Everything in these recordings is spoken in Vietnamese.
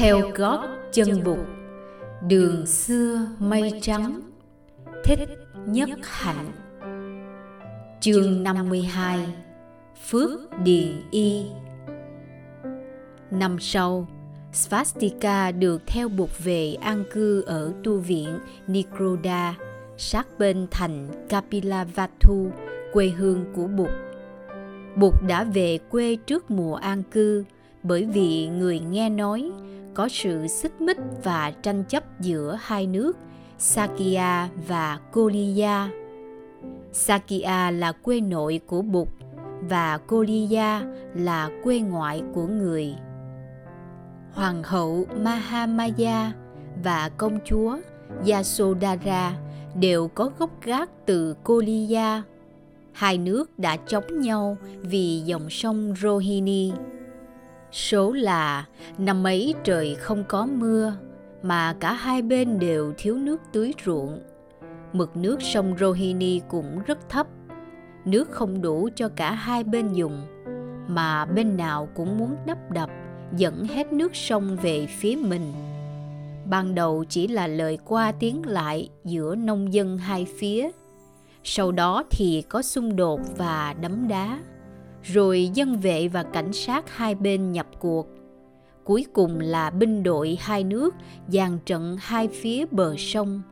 theo gót chân bụt. Đường xưa mây trắng thích nhất hạnh. Chương 52 phước điền y. Năm sau Svastika được theo bụt về an cư ở tu viện Nikroda, sát bên thành Kapilavatthu, quê hương của Bụt. Bụt đã về quê trước mùa an cư bởi vì người nghe nói có sự xích mích và tranh chấp giữa hai nước, Sakya và Koliya. Sakya là quê nội của Bụt và Koliya là quê ngoại của người. Hoàng hậu Mahamaya và công chúa Yasodhara đều có gốc gác từ Koliya. Hai nước đã chống nhau vì dòng sông Rohini. Số là, năm ấy trời không có mưa, mà cả hai bên đều thiếu nước tưới ruộng. Mực nước sông Rohini cũng rất thấp. Nước không đủ cho cả hai bên dùng, mà bên nào cũng muốn đắp đập, dẫn hết nước sông về phía mình. Ban đầu chỉ là lời qua tiếng lại giữa nông dân hai phía. Sau đó thì có xung đột và đấm đá rồi dân vệ và cảnh sát hai bên nhập cuộc. Cuối cùng là binh đội hai nước dàn trận hai phía bờ sông.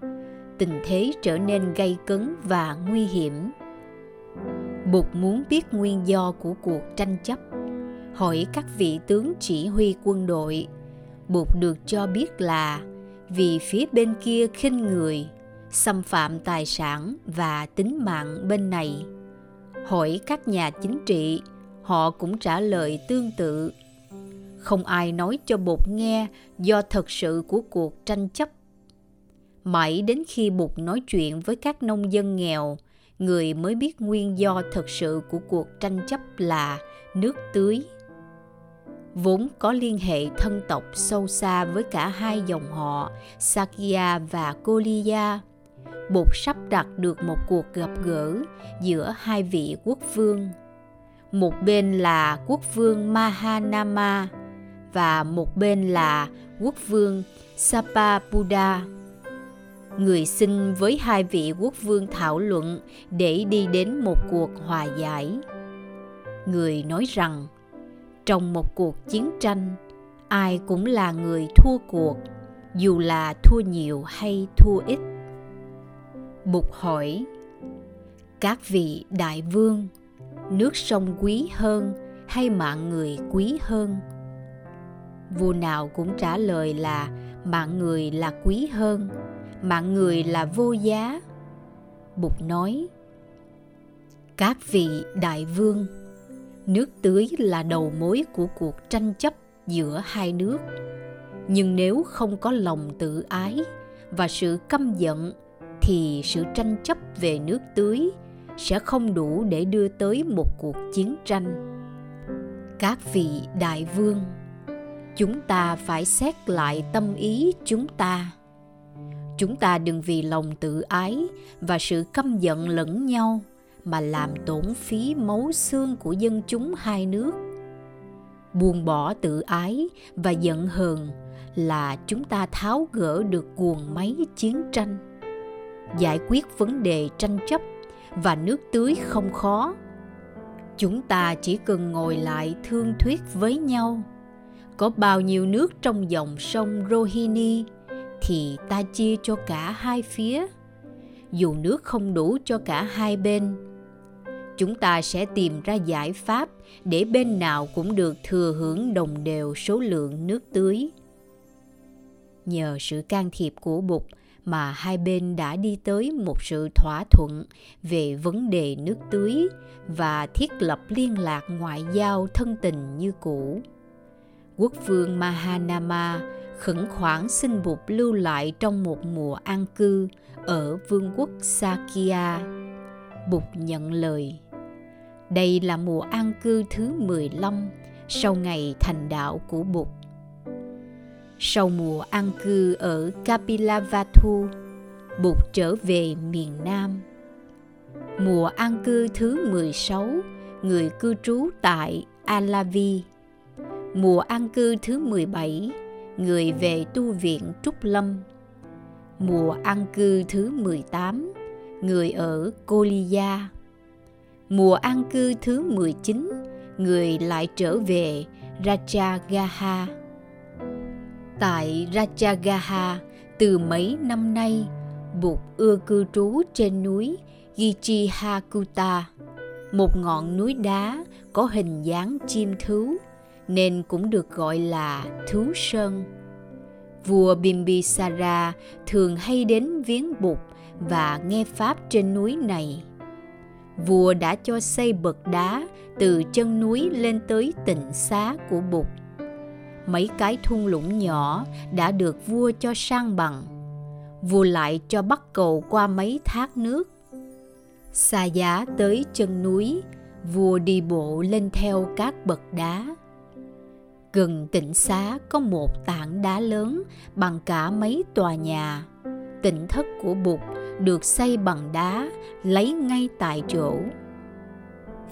Tình thế trở nên gay cấn và nguy hiểm. Bụt muốn biết nguyên do của cuộc tranh chấp. Hỏi các vị tướng chỉ huy quân đội. Bụt được cho biết là vì phía bên kia khinh người, xâm phạm tài sản và tính mạng bên này hỏi các nhà chính trị, họ cũng trả lời tương tự. Không ai nói cho bột nghe do thật sự của cuộc tranh chấp. Mãi đến khi bột nói chuyện với các nông dân nghèo, người mới biết nguyên do thật sự của cuộc tranh chấp là nước tưới. Vốn có liên hệ thân tộc sâu xa với cả hai dòng họ, Sakya và Koliya. Bụt sắp đặt được một cuộc gặp gỡ giữa hai vị quốc vương. Một bên là quốc vương Mahanama và một bên là quốc vương Sapabuddha. Người xin với hai vị quốc vương thảo luận để đi đến một cuộc hòa giải. Người nói rằng trong một cuộc chiến tranh, ai cũng là người thua cuộc, dù là thua nhiều hay thua ít Bụt hỏi Các vị đại vương Nước sông quý hơn hay mạng người quý hơn? Vua nào cũng trả lời là mạng người là quý hơn, mạng người là vô giá. Bụt nói Các vị đại vương Nước tưới là đầu mối của cuộc tranh chấp giữa hai nước. Nhưng nếu không có lòng tự ái và sự căm giận thì sự tranh chấp về nước tưới sẽ không đủ để đưa tới một cuộc chiến tranh. Các vị đại vương, chúng ta phải xét lại tâm ý chúng ta. Chúng ta đừng vì lòng tự ái và sự căm giận lẫn nhau mà làm tổn phí máu xương của dân chúng hai nước. Buông bỏ tự ái và giận hờn là chúng ta tháo gỡ được guồng máy chiến tranh giải quyết vấn đề tranh chấp và nước tưới không khó. Chúng ta chỉ cần ngồi lại thương thuyết với nhau. Có bao nhiêu nước trong dòng sông rohini thì ta chia cho cả hai phía. Dù nước không đủ cho cả hai bên, chúng ta sẽ tìm ra giải pháp để bên nào cũng được thừa hưởng đồng đều số lượng nước tưới. Nhờ sự can thiệp của bụt mà hai bên đã đi tới một sự thỏa thuận về vấn đề nước tưới và thiết lập liên lạc ngoại giao thân tình như cũ. Quốc vương Mahanama khẩn khoản xin Bụt lưu lại trong một mùa an cư ở vương quốc Sakya. Bụt nhận lời. Đây là mùa an cư thứ 15 sau ngày thành đạo của Bụt sau mùa an cư ở Kapilavatthu, Bụt trở về miền Nam. Mùa an cư thứ 16, người cư trú tại Alavi. Mùa an cư thứ 17, người về tu viện Trúc Lâm. Mùa an cư thứ 18, người ở Koliya. Mùa an cư thứ 19, người lại trở về Rajagaha. Gaha Tại Rajagaha, từ mấy năm nay, Bụt ưa cư trú trên núi Gichihakuta, một ngọn núi đá có hình dáng chim thú, nên cũng được gọi là Thú Sơn. Vua Bimbisara thường hay đến viếng Bụt và nghe Pháp trên núi này. Vua đã cho xây bậc đá từ chân núi lên tới tịnh xá của Bụt. Mấy cái thung lũng nhỏ đã được vua cho sang bằng. Vua lại cho bắt cầu qua mấy thác nước. Xa giá tới chân núi, vua đi bộ lên theo các bậc đá. Gần tịnh xá có một tảng đá lớn bằng cả mấy tòa nhà. Tịnh thất của Bụt được xây bằng đá lấy ngay tại chỗ.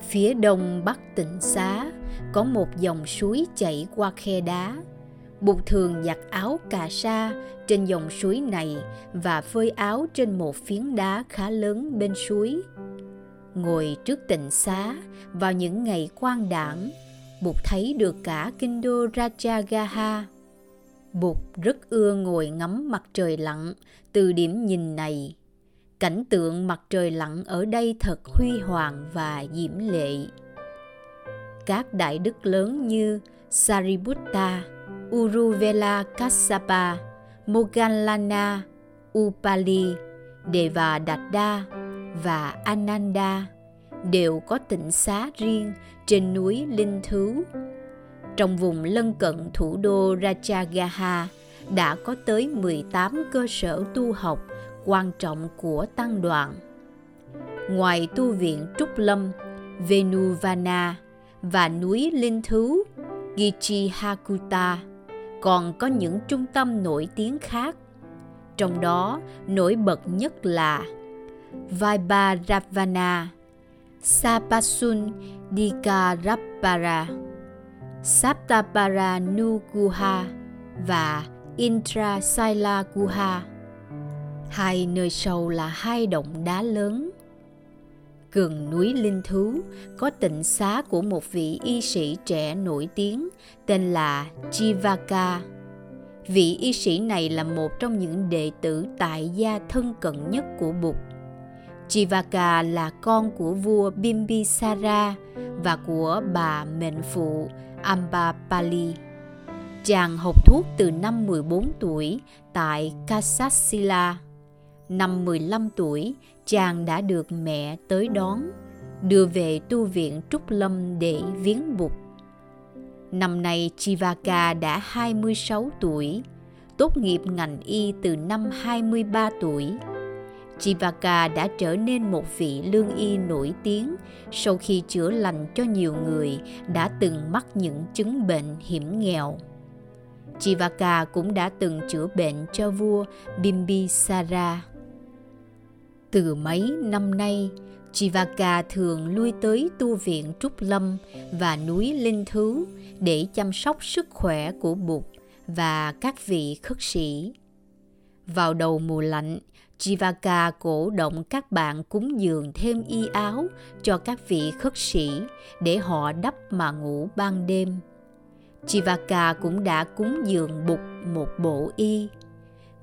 Phía đông bắc tịnh xá có một dòng suối chảy qua khe đá. Bụt thường giặt áo cà sa trên dòng suối này và phơi áo trên một phiến đá khá lớn bên suối. Ngồi trước tịnh xá vào những ngày quan đảng, Bụt thấy được cả kinh đô Rajagaha. Bụt rất ưa ngồi ngắm mặt trời lặn từ điểm nhìn này. Cảnh tượng mặt trời lặn ở đây thật huy hoàng và diễm lệ. Các đại đức lớn như Sariputta, Uruvela Kassapa, Moggallana, Upali, Devadatta và Ananda đều có tịnh xá riêng trên núi Linh Thứ. Trong vùng lân cận thủ đô Rajagaha đã có tới 18 cơ sở tu học quan trọng của tăng đoàn. Ngoài tu viện Trúc Lâm, Venuvana và núi Linh Thú, Gichihakuta, còn có những trung tâm nổi tiếng khác. Trong đó, nổi bật nhất là Vaibaravana, Sapasun Dikarapara, Saptapara Nuguha và Intrasaila Guha. Hai nơi sâu là hai động đá lớn. Gần núi Linh Thú, có tịnh xá của một vị y sĩ trẻ nổi tiếng tên là Chivaka Vị y sĩ này là một trong những đệ tử tại gia thân cận nhất của Bụt. Chivaka là con của vua Bimbisara và của bà mệnh phụ Ambapali. Chàng học thuốc từ năm 14 tuổi tại Kasasila Năm 15 tuổi, chàng đã được mẹ tới đón, đưa về tu viện Trúc Lâm để viếng Bụt. Năm nay Chivaka đã 26 tuổi, tốt nghiệp ngành y từ năm 23 tuổi. Chivaka đã trở nên một vị lương y nổi tiếng sau khi chữa lành cho nhiều người đã từng mắc những chứng bệnh hiểm nghèo. Chivaka cũng đã từng chữa bệnh cho vua Bimbisara. Từ mấy năm nay, Chivaka thường lui tới tu viện Trúc Lâm và núi Linh Thứ để chăm sóc sức khỏe của Bụt và các vị khất sĩ. Vào đầu mùa lạnh, Chivaka cổ động các bạn cúng dường thêm y áo cho các vị khất sĩ để họ đắp mà ngủ ban đêm. Chivaka cũng đã cúng dường Bụt một bộ y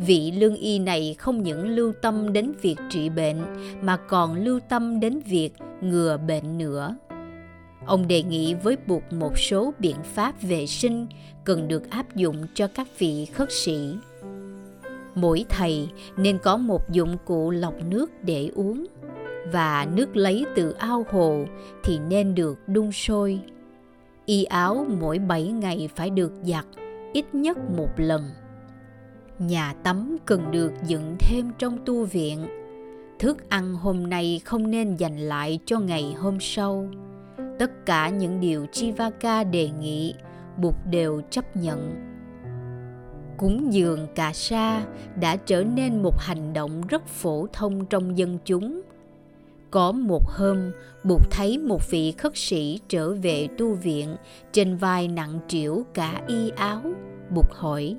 vị lương y này không những lưu tâm đến việc trị bệnh, mà còn lưu tâm đến việc ngừa bệnh nữa. Ông đề nghị với buộc một số biện pháp vệ sinh cần được áp dụng cho các vị khất sĩ. Mỗi thầy nên có một dụng cụ lọc nước để uống, và nước lấy từ ao hồ thì nên được đun sôi. Y áo mỗi 7 ngày phải được giặt ít nhất một lần nhà tắm cần được dựng thêm trong tu viện. Thức ăn hôm nay không nên dành lại cho ngày hôm sau. Tất cả những điều chivaka đề nghị, bụt đều chấp nhận. Cúng dường cà sa đã trở nên một hành động rất phổ thông trong dân chúng. Có một hôm, bụt thấy một vị khất sĩ trở về tu viện trên vai nặng trĩu cả y áo. Bụt hỏi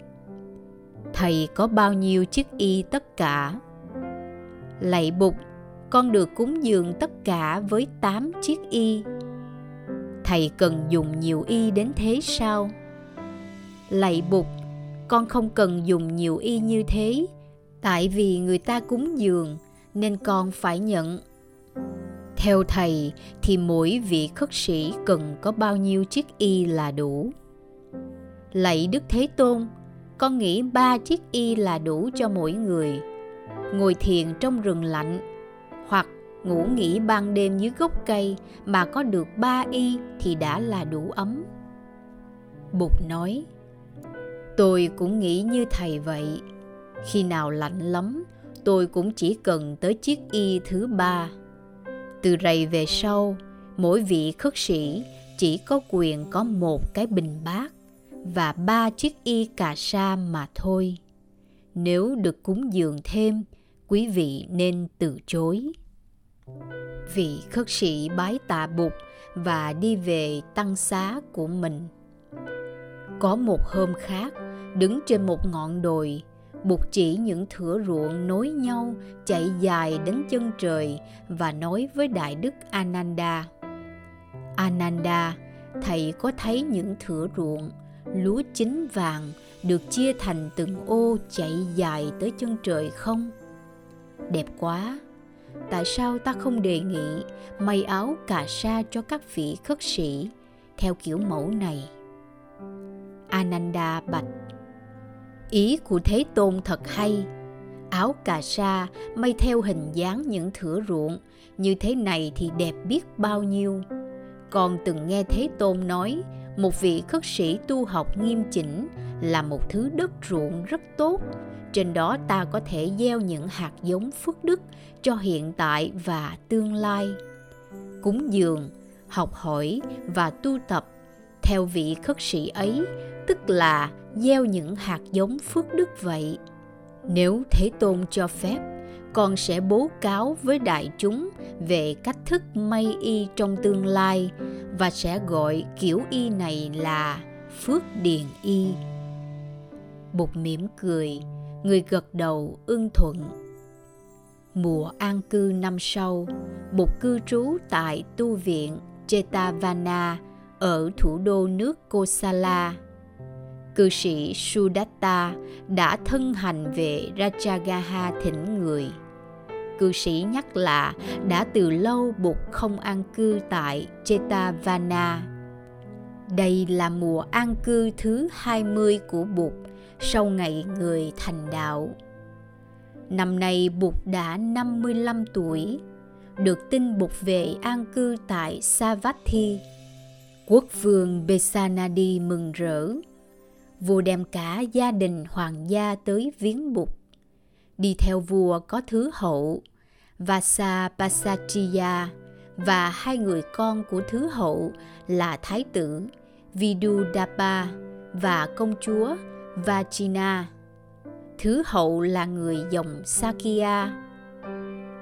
thầy có bao nhiêu chiếc y tất cả? Lạy bục con được cúng dường tất cả với 8 chiếc y. Thầy cần dùng nhiều y đến thế sao? Lạy bục con không cần dùng nhiều y như thế. Tại vì người ta cúng dường, nên con phải nhận. Theo thầy, thì mỗi vị khất sĩ cần có bao nhiêu chiếc y là đủ? Lạy đức thế tôn con nghĩ ba chiếc y là đủ cho mỗi người. Ngồi thiền trong rừng lạnh, hoặc ngủ nghỉ ban đêm dưới gốc cây mà có được ba y thì đã là đủ ấm. Bụt nói, tôi cũng nghĩ như thầy vậy. Khi nào lạnh lắm, tôi cũng chỉ cần tới chiếc y thứ ba. Từ rầy về sau, mỗi vị khất sĩ chỉ có quyền có một cái bình bát và ba chiếc y cà sa mà thôi nếu được cúng dường thêm quý vị nên từ chối vị khất sĩ bái tạ bụt và đi về tăng xá của mình có một hôm khác đứng trên một ngọn đồi Bụt chỉ những thửa ruộng nối nhau chạy dài đến chân trời và nói với Đại Đức Ananda. Ananda, thầy có thấy những thửa ruộng, lúa chín vàng được chia thành từng ô chạy dài tới chân trời không? Đẹp quá! Tại sao ta không đề nghị may áo cà sa cho các vị khất sĩ theo kiểu mẫu này? Ananda bạch Ý của Thế Tôn thật hay. Áo cà sa may theo hình dáng những thửa ruộng, như thế này thì đẹp biết bao nhiêu. Còn từng nghe Thế Tôn nói, một vị khất sĩ tu học nghiêm chỉnh là một thứ đất ruộng rất tốt. Trên đó ta có thể gieo những hạt giống phước đức cho hiện tại và tương lai. Cúng dường, học hỏi và tu tập theo vị khất sĩ ấy tức là gieo những hạt giống phước đức vậy nếu thế tôn cho phép con sẽ bố cáo với đại chúng về cách thức may y trong tương lai và sẽ gọi kiểu y này là phước điền y. Bụt mỉm cười, người gật đầu ưng thuận. Mùa an cư năm sau bụt cư trú tại tu viện chetavana ở thủ đô nước kosala. Cư sĩ Sudatta đã thân hành về Rajagaha thỉnh người. Cư sĩ nhắc là đã từ lâu Bụt không an cư tại Chetavana. Đây là mùa an cư thứ 20 của Bụt sau ngày người thành đạo. Năm nay Bụt đã 55 tuổi, được tin Bụt về an cư tại Savatthi. Quốc vương Besanadi mừng rỡ vua đem cả gia đình hoàng gia tới viếng Bụt. Đi theo vua có thứ hậu Vasapasachiya và hai người con của thứ hậu là thái tử Vidudapa và công chúa Vachina. Thứ hậu là người dòng Sakya.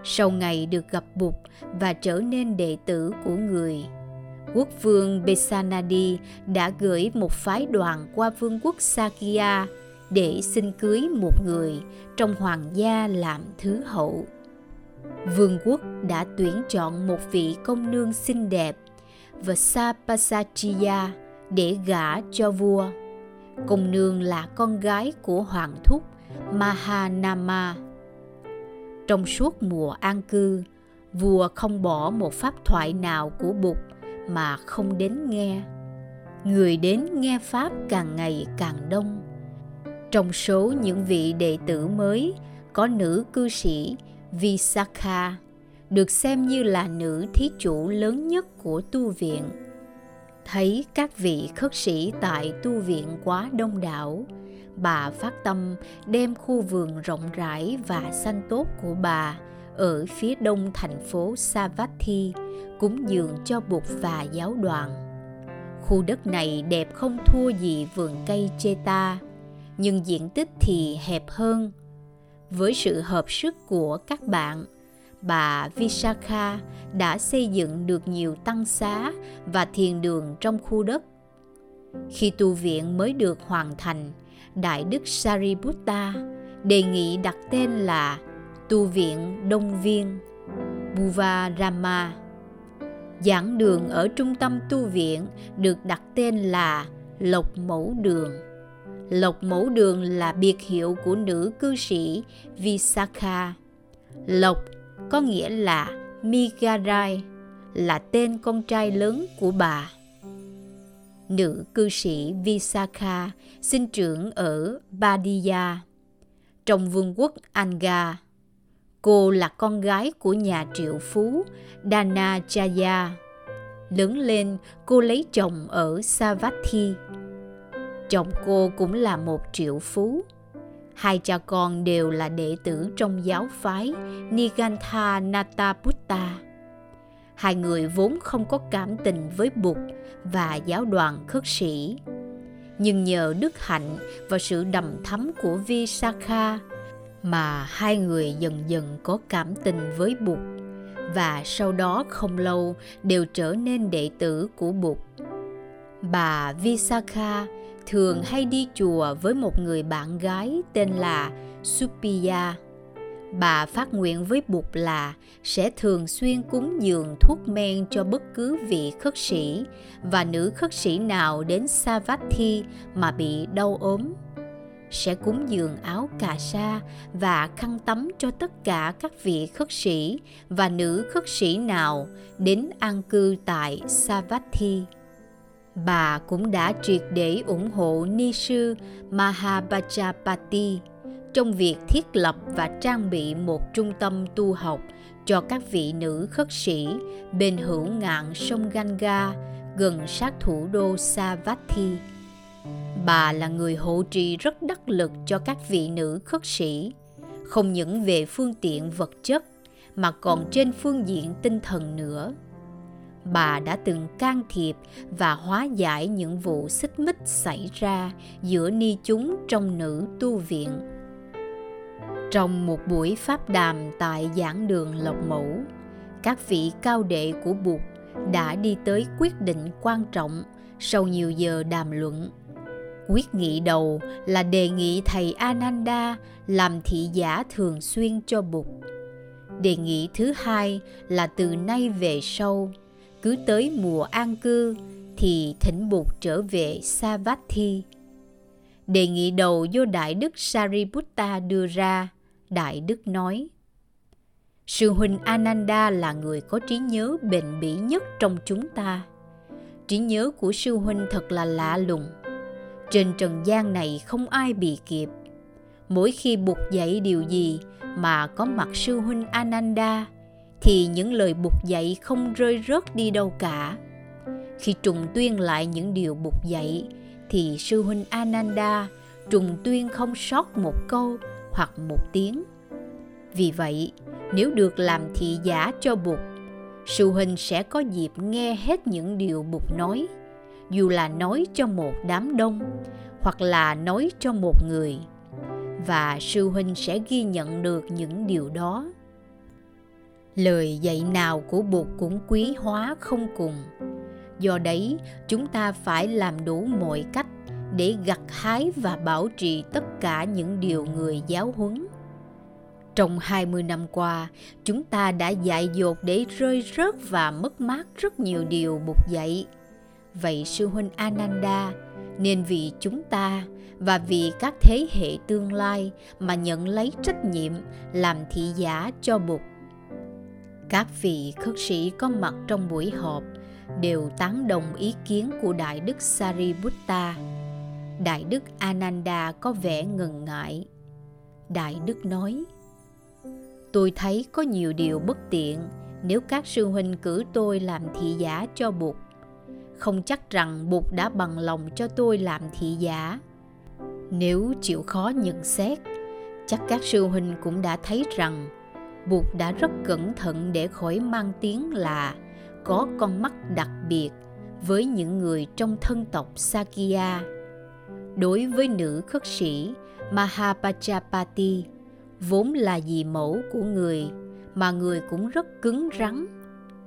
Sau ngày được gặp Bụt và trở nên đệ tử của người, quốc vương Besanadi đã gửi một phái đoàn qua vương quốc Sakya để xin cưới một người trong hoàng gia làm thứ hậu. Vương quốc đã tuyển chọn một vị công nương xinh đẹp và Sapasachiya để gả cho vua. Công nương là con gái của hoàng thúc Mahanama. Trong suốt mùa an cư, vua không bỏ một pháp thoại nào của Bụt mà không đến nghe người đến nghe pháp càng ngày càng đông trong số những vị đệ tử mới có nữ cư sĩ Visakha được xem như là nữ thí chủ lớn nhất của tu viện. Thấy các vị khất sĩ tại tu viện quá đông đảo, bà phát tâm đem khu vườn rộng rãi và xanh tốt của bà ở phía đông thành phố Savatthi cúng dường cho Bụt và giáo đoàn. Khu đất này đẹp không thua gì vườn cây Cheta, nhưng diện tích thì hẹp hơn. Với sự hợp sức của các bạn, bà Visakha đã xây dựng được nhiều tăng xá và thiền đường trong khu đất. Khi tu viện mới được hoàn thành, Đại Đức Sariputta đề nghị đặt tên là Tu viện Đông Viên Buvarama. Giảng đường ở trung tâm tu viện được đặt tên là Lộc Mẫu Đường. Lộc Mẫu Đường là biệt hiệu của nữ cư sĩ Visakha. Lộc có nghĩa là Migarai, là tên con trai lớn của bà. Nữ cư sĩ Visakha sinh trưởng ở Badia, trong vương quốc Anga. Cô là con gái của nhà triệu phú Dana Chaya. Lớn lên, cô lấy chồng ở Savatthi. Chồng cô cũng là một triệu phú. Hai cha con đều là đệ tử trong giáo phái Nigantha Nataputta. Hai người vốn không có cảm tình với Bụt và giáo đoàn khất sĩ. Nhưng nhờ đức hạnh và sự đầm thắm của Visakha mà hai người dần dần có cảm tình với Bụt và sau đó không lâu đều trở nên đệ tử của Bụt. Bà Visakha thường hay đi chùa với một người bạn gái tên là Supiya. Bà phát nguyện với Bụt là sẽ thường xuyên cúng dường thuốc men cho bất cứ vị khất sĩ và nữ khất sĩ nào đến Savatthi mà bị đau ốm sẽ cúng dường áo cà sa và khăn tắm cho tất cả các vị khất sĩ và nữ khất sĩ nào đến an cư tại Savatthi. Bà cũng đã triệt để ủng hộ ni sư Mahabhajapati trong việc thiết lập và trang bị một trung tâm tu học cho các vị nữ khất sĩ bên hữu ngạn sông Ganga gần sát thủ đô Savatthi. Bà là người hộ trì rất đắc lực cho các vị nữ khất sĩ, không những về phương tiện vật chất mà còn trên phương diện tinh thần nữa. Bà đã từng can thiệp và hóa giải những vụ xích mích xảy ra giữa ni chúng trong nữ tu viện. Trong một buổi pháp đàm tại giảng đường Lộc Mẫu, các vị cao đệ của Bụt đã đi tới quyết định quan trọng sau nhiều giờ đàm luận Quyết nghị đầu là đề nghị thầy Ananda làm thị giả thường xuyên cho Bụt. Đề nghị thứ hai là từ nay về sau, cứ tới mùa an cư thì thỉnh Bụt trở về Savatthi. Đề nghị đầu do Đại Đức Sariputta đưa ra, Đại Đức nói Sư huynh Ananda là người có trí nhớ bền bỉ nhất trong chúng ta. Trí nhớ của sư huynh thật là lạ lùng trên trần gian này không ai bị kịp. Mỗi khi buộc dạy điều gì mà có mặt sư huynh Ananda, thì những lời buộc dạy không rơi rớt đi đâu cả. Khi trùng tuyên lại những điều buộc dạy, thì sư huynh Ananda trùng tuyên không sót một câu hoặc một tiếng. Vì vậy, nếu được làm thị giả cho bục sư huynh sẽ có dịp nghe hết những điều bục nói dù là nói cho một đám đông hoặc là nói cho một người và sư huynh sẽ ghi nhận được những điều đó lời dạy nào của bụt cũng quý hóa không cùng do đấy chúng ta phải làm đủ mọi cách để gặt hái và bảo trì tất cả những điều người giáo huấn. Trong 20 năm qua, chúng ta đã dạy dột để rơi rớt và mất mát rất nhiều điều bụt dạy vậy sư huynh Ananda nên vì chúng ta và vì các thế hệ tương lai mà nhận lấy trách nhiệm làm thị giả cho Bụt. Các vị khất sĩ có mặt trong buổi họp đều tán đồng ý kiến của Đại Đức Sariputta. Đại Đức Ananda có vẻ ngần ngại. Đại Đức nói, Tôi thấy có nhiều điều bất tiện nếu các sư huynh cử tôi làm thị giả cho Bụt không chắc rằng Bụt đã bằng lòng cho tôi làm thị giả. Nếu chịu khó nhận xét, chắc các sư huynh cũng đã thấy rằng Bụt đã rất cẩn thận để khỏi mang tiếng là có con mắt đặc biệt với những người trong thân tộc Sakya. Đối với nữ khất sĩ Mahapajapati, vốn là dì mẫu của người mà người cũng rất cứng rắn.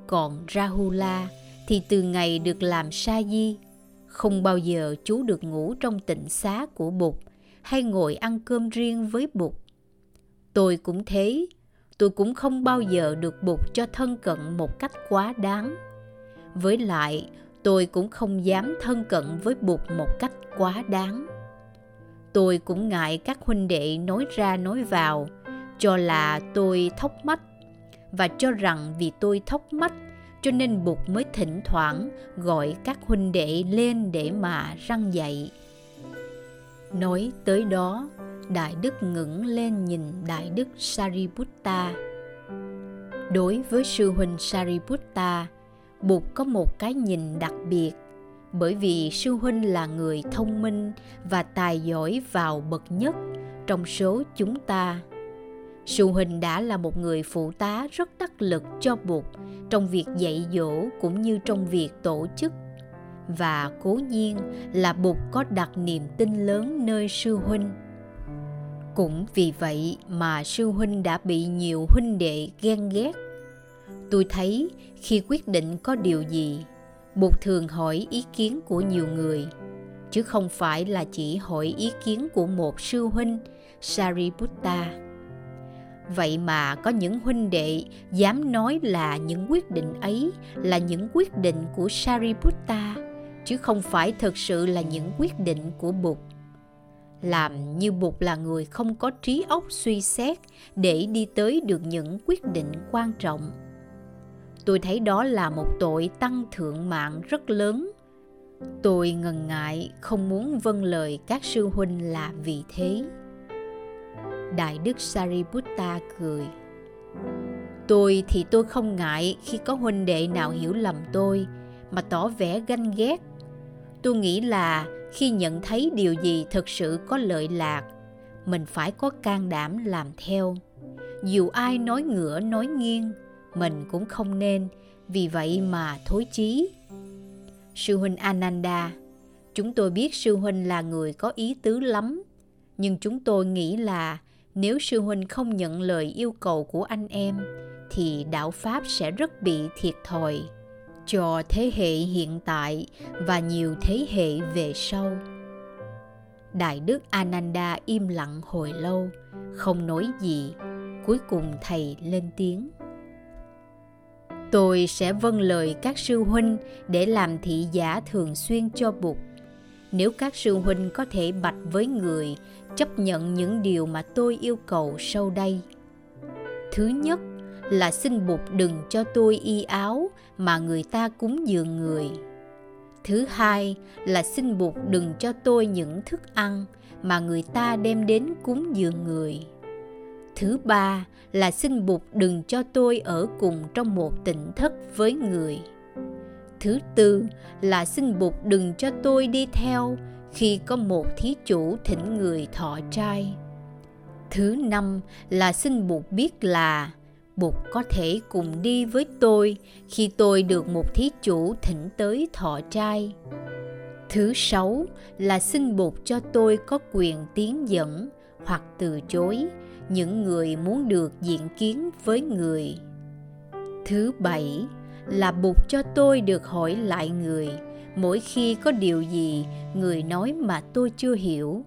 Còn Rahula thì từ ngày được làm sa di không bao giờ chú được ngủ trong tịnh xá của bụt hay ngồi ăn cơm riêng với Bụt. Tôi cũng thế, tôi cũng không bao giờ được buộc cho thân cận một cách quá đáng. Với lại, tôi cũng không dám thân cận với buộc một cách quá đáng. Tôi cũng ngại các huynh đệ nói ra nói vào, cho là tôi thốc mách và cho rằng vì tôi thốc mách cho nên buộc mới thỉnh thoảng gọi các huynh đệ lên để mà răng dạy. Nói tới đó, Đại Đức ngẩng lên nhìn Đại Đức Sariputta. Đối với sư huynh Sariputta, Bụt có một cái nhìn đặc biệt bởi vì sư huynh là người thông minh và tài giỏi vào bậc nhất trong số chúng ta Sư huynh đã là một người phụ tá rất đắc lực cho Bụt trong việc dạy dỗ cũng như trong việc tổ chức. Và cố nhiên là Bụt có đặt niềm tin lớn nơi sư huynh. Cũng vì vậy mà sư huynh đã bị nhiều huynh đệ ghen ghét. Tôi thấy khi quyết định có điều gì, Bụt thường hỏi ý kiến của nhiều người, chứ không phải là chỉ hỏi ý kiến của một sư huynh Sariputta vậy mà có những huynh đệ dám nói là những quyết định ấy là những quyết định của sariputta chứ không phải thực sự là những quyết định của bụt làm như bụt là người không có trí óc suy xét để đi tới được những quyết định quan trọng tôi thấy đó là một tội tăng thượng mạng rất lớn tôi ngần ngại không muốn vâng lời các sư huynh là vì thế Đại Đức Sariputta cười. Tôi thì tôi không ngại khi có huynh đệ nào hiểu lầm tôi, mà tỏ vẻ ganh ghét. Tôi nghĩ là khi nhận thấy điều gì thực sự có lợi lạc, mình phải có can đảm làm theo. Dù ai nói ngửa nói nghiêng, mình cũng không nên, vì vậy mà thối chí. Sư huynh Ananda, chúng tôi biết sư huynh là người có ý tứ lắm, nhưng chúng tôi nghĩ là nếu sư huynh không nhận lời yêu cầu của anh em thì đạo pháp sẽ rất bị thiệt thòi cho thế hệ hiện tại và nhiều thế hệ về sau. Đại đức ananda im lặng hồi lâu, không nói gì. Cuối cùng thầy lên tiếng. Tôi sẽ vâng lời các sư huynh để làm thị giả thường xuyên cho bụt. Nếu các sư huynh có thể bạch với người, chấp nhận những điều mà tôi yêu cầu sau đây. Thứ nhất là xin bụt đừng cho tôi y áo mà người ta cúng dường người. Thứ hai là xin bụt đừng cho tôi những thức ăn mà người ta đem đến cúng dường người. Thứ ba là xin bụt đừng cho tôi ở cùng trong một tỉnh thất với người. Thứ tư là xin bụt đừng cho tôi đi theo khi có một thí chủ thỉnh người thọ trai. Thứ năm là xin bụt biết là bụt có thể cùng đi với tôi khi tôi được một thí chủ thỉnh tới thọ trai. Thứ sáu là xin bụt cho tôi có quyền tiến dẫn hoặc từ chối những người muốn được diện kiến với người. Thứ bảy là bụt cho tôi được hỏi lại người mỗi khi có điều gì người nói mà tôi chưa hiểu.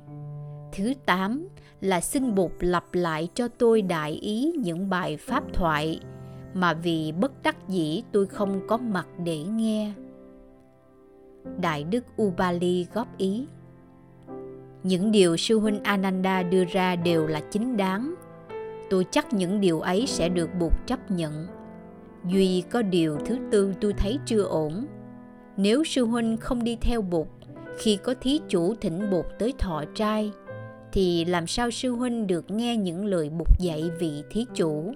Thứ tám là xin bụt lặp lại cho tôi đại ý những bài pháp thoại, mà vì bất đắc dĩ tôi không có mặt để nghe. Đại đức ubali góp ý, những điều sư huynh ananda đưa ra đều là chính đáng. Tôi chắc những điều ấy sẽ được bụt chấp nhận. Duy có điều thứ tư tôi thấy chưa ổn. Nếu sư huynh không đi theo bụt khi có thí chủ thỉnh bụt tới thọ trai thì làm sao sư huynh được nghe những lời bục dạy vị thí chủ?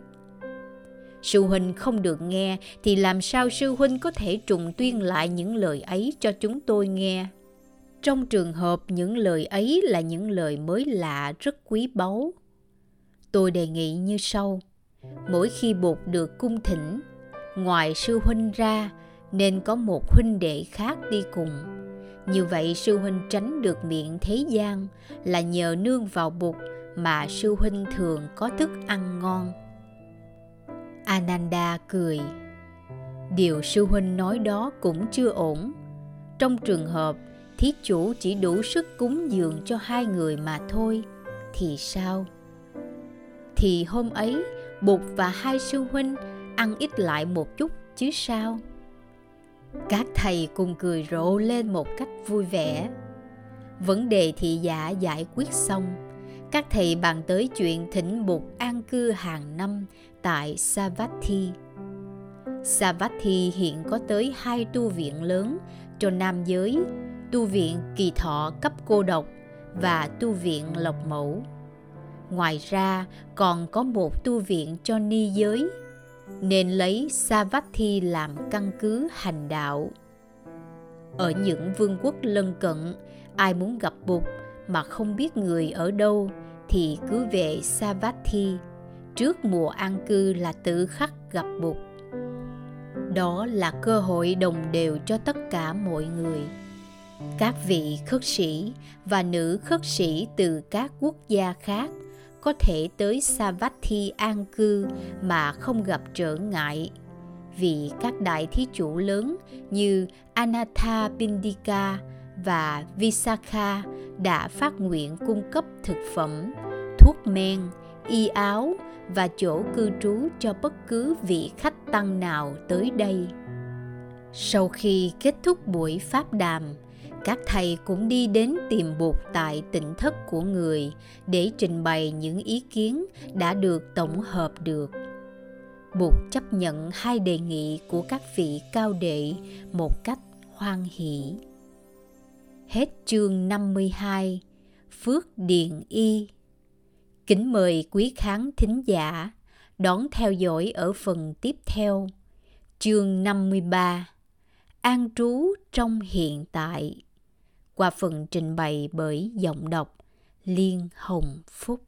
Sư huynh không được nghe thì làm sao sư huynh có thể trùng tuyên lại những lời ấy cho chúng tôi nghe? Trong trường hợp những lời ấy là những lời mới lạ rất quý báu. Tôi đề nghị như sau. Mỗi khi bột được cung thỉnh, ngoài sư huynh ra, nên có một huynh đệ khác đi cùng như vậy sư huynh tránh được miệng thế gian là nhờ nương vào bụt mà sư huynh thường có thức ăn ngon. Ananda cười. Điều sư huynh nói đó cũng chưa ổn. Trong trường hợp thí chủ chỉ đủ sức cúng dường cho hai người mà thôi, thì sao? Thì hôm ấy, bụt và hai sư huynh ăn ít lại một chút chứ sao? Các thầy cùng cười rộ lên một cách vui vẻ vấn đề thị giả giải quyết xong các thầy bàn tới chuyện thỉnh bục an cư hàng năm tại Savatthi. Savatthi hiện có tới hai tu viện lớn cho nam giới, tu viện kỳ thọ cấp cô độc và tu viện lộc mẫu. Ngoài ra còn có một tu viện cho ni giới, nên lấy Savatthi làm căn cứ hành đạo. Ở những vương quốc lân cận, ai muốn gặp Bụt mà không biết người ở đâu thì cứ về Savatthi trước mùa an cư là tự khắc gặp Bụt. Đó là cơ hội đồng đều cho tất cả mọi người. Các vị khất sĩ và nữ khất sĩ từ các quốc gia khác có thể tới Savatthi an cư mà không gặp trở ngại vì các đại thí chủ lớn như Anatha Pindika và Visakha đã phát nguyện cung cấp thực phẩm, thuốc men, y áo và chỗ cư trú cho bất cứ vị khách tăng nào tới đây. Sau khi kết thúc buổi pháp đàm, các thầy cũng đi đến tìm Bụt tại tỉnh thất của người để trình bày những ý kiến đã được tổng hợp được. Bụt chấp nhận hai đề nghị của các vị cao đệ một cách hoan hỷ. Hết chương 52 Phước Điện Y Kính mời quý khán thính giả đón theo dõi ở phần tiếp theo chương 53 An trú trong hiện tại qua phần trình bày bởi giọng đọc Liên Hồng Phúc.